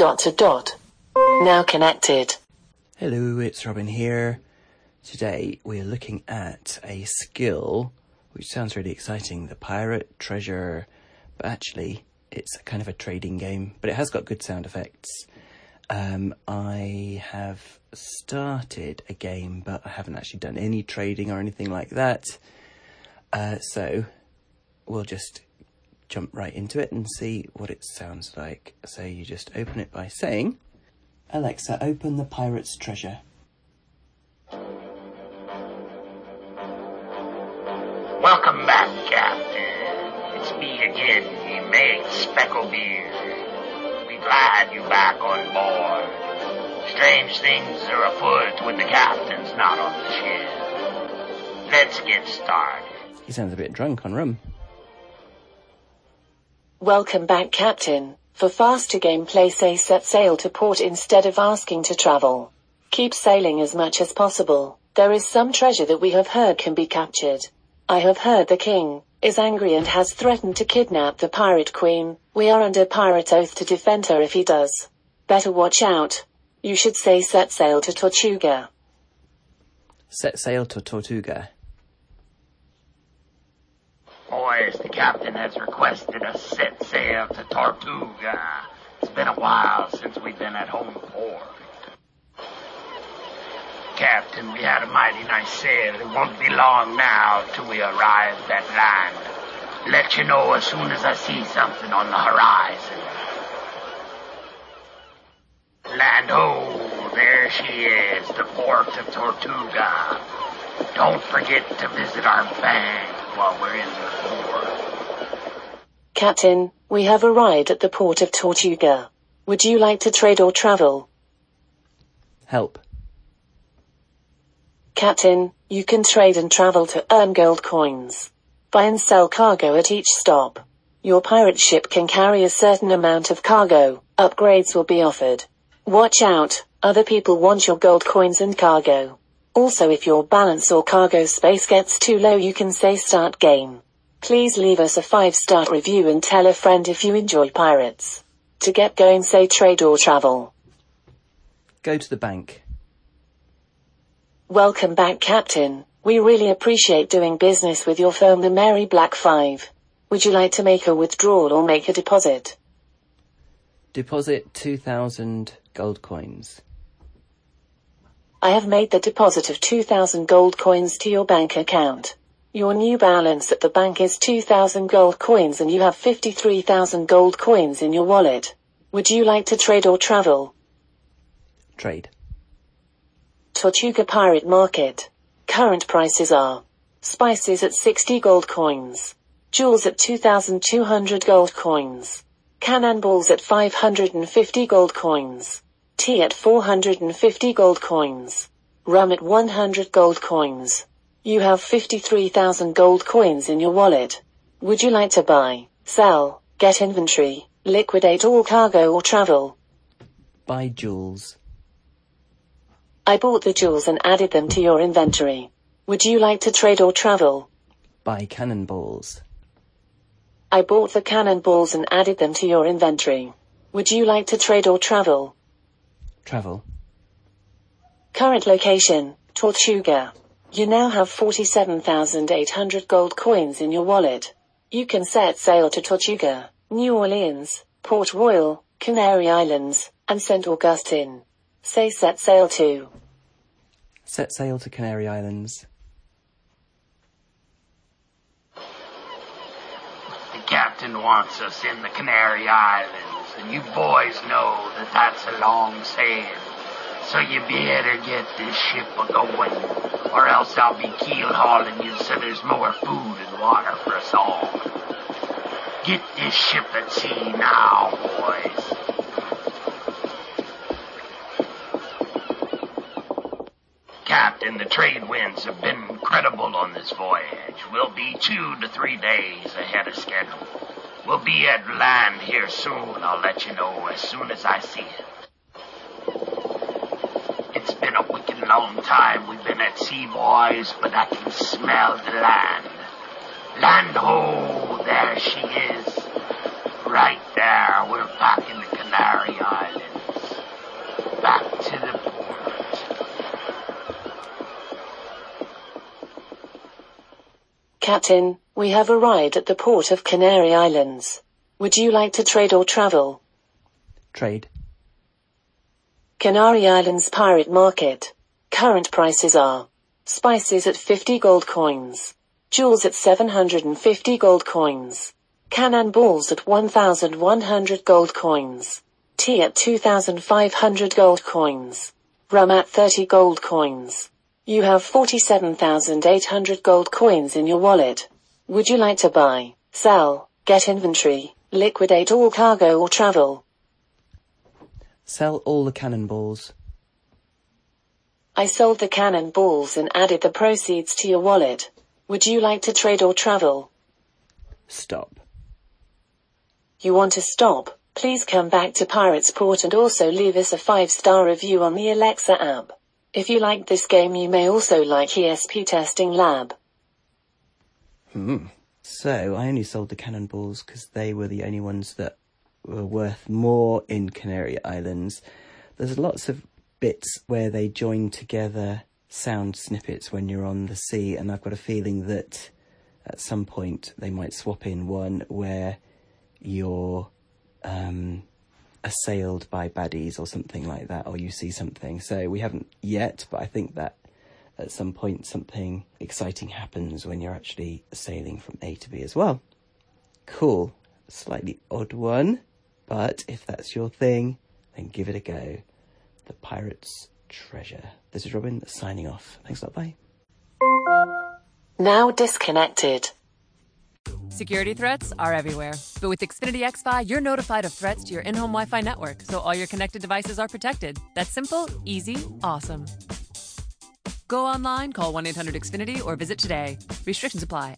Dot to dot. Now connected. Hello, it's Robin here. Today we're looking at a skill which sounds really exciting the pirate treasure, but actually it's kind of a trading game, but it has got good sound effects. Um, I have started a game, but I haven't actually done any trading or anything like that. Uh, so we'll just jump right into it and see what it sounds like. So you just open it by saying, Alexa, open the pirate's treasure. Welcome back, Captain. It's me again, the mate Specklebeard. We glad you back on board. Strange things are afoot when the captain's not on the ship. Let's get started. He sounds a bit drunk on rum. Welcome back, Captain. For faster gameplay, say set sail to port instead of asking to travel. Keep sailing as much as possible. There is some treasure that we have heard can be captured. I have heard the king is angry and has threatened to kidnap the pirate queen. We are under pirate oath to defend her if he does. Better watch out. You should say set sail to Tortuga. Set sail to Tortuga. Boys, the captain has requested us set sail to Tortuga. It's been a while since we've been at home port. Captain, we had a mighty nice sail. It won't be long now till we arrive at land. Let you know as soon as I see something on the horizon. Land ho, there she is, the port of Tortuga. Don't forget to visit our bank while we're in the port. Captain, we have arrived at the port of Tortuga. Would you like to trade or travel? Help. Captain, you can trade and travel to earn gold coins. Buy and sell cargo at each stop. Your pirate ship can carry a certain amount of cargo. Upgrades will be offered. Watch out, other people want your gold coins and cargo. Also if your balance or cargo space gets too low you can say start game. Please leave us a 5 star review and tell a friend if you enjoy pirates. To get going say trade or travel. Go to the bank. Welcome back Captain. We really appreciate doing business with your firm the Mary Black 5. Would you like to make a withdrawal or make a deposit? Deposit 2,000 gold coins. I have made the deposit of 2,000 gold coins to your bank account. Your new balance at the bank is 2,000 gold coins and you have 53,000 gold coins in your wallet. Would you like to trade or travel? Trade. Tortuga Pirate Market. Current prices are spices at 60 gold coins, jewels at 2,200 gold coins, cannonballs at 550 gold coins, tea at 450 gold coins, rum at 100 gold coins. You have 53,000 gold coins in your wallet. Would you like to buy, sell, get inventory, liquidate all cargo or travel? Buy jewels. I bought the jewels and added them to your inventory. Would you like to trade or travel? Buy cannonballs. I bought the cannonballs and added them to your inventory. Would you like to trade or travel? Travel. Current location, Tortuga. You now have 47,800 gold coins in your wallet. You can set sail to Tortuga, New Orleans, Port Royal, Canary Islands, and St. Augustine. Say set sail to. Set sail to Canary Islands. The captain wants us in the Canary Islands, and you boys know that that's a long sail. So you better get this ship a going, or else I'll be keel hauling you so there's more food and water for us all. Get this ship at sea now, boys. Captain, the trade winds have been incredible on this voyage. We'll be two to three days ahead of schedule. We'll be at land here soon. I'll let you know as soon as I see it. long time we've been at sea, boys, but I can smell the land. Land ho, there she is. Right there, we're back in the Canary Islands. Back to the port. Captain, we have arrived at the port of Canary Islands. Would you like to trade or travel? Trade. Canary Islands Pirate Market Current prices are spices at 50 gold coins, jewels at 750 gold coins, cannonballs at 1100 gold coins, tea at 2500 gold coins, rum at 30 gold coins. You have 47,800 gold coins in your wallet. Would you like to buy, sell, get inventory, liquidate all cargo or travel? Sell all the cannonballs. I sold the cannonballs and added the proceeds to your wallet. Would you like to trade or travel? Stop. You want to stop? Please come back to Pirates Port and also leave us a 5-star review on the Alexa app. If you like this game you may also like ESP Testing Lab. Hmm. So I only sold the cannonballs because they were the only ones that were worth more in Canary Islands. There's lots of bits where they join together sound snippets when you're on the sea, and I've got a feeling that at some point they might swap in one where you're um, assailed by baddies or something like that, or you see something. So we haven't yet, but I think that at some point something exciting happens when you're actually sailing from A to B as well. Cool. Slightly odd one, but if that's your thing, then give it a go. The Pirate's Treasure. This is Robin signing off. Thanks a lot. Bye. Now disconnected. Security threats are everywhere. But with Xfinity XFi, you're notified of threats to your in home Wi Fi network, so all your connected devices are protected. That's simple, easy, awesome. Go online, call 1 800 Xfinity, or visit today. Restrictions apply.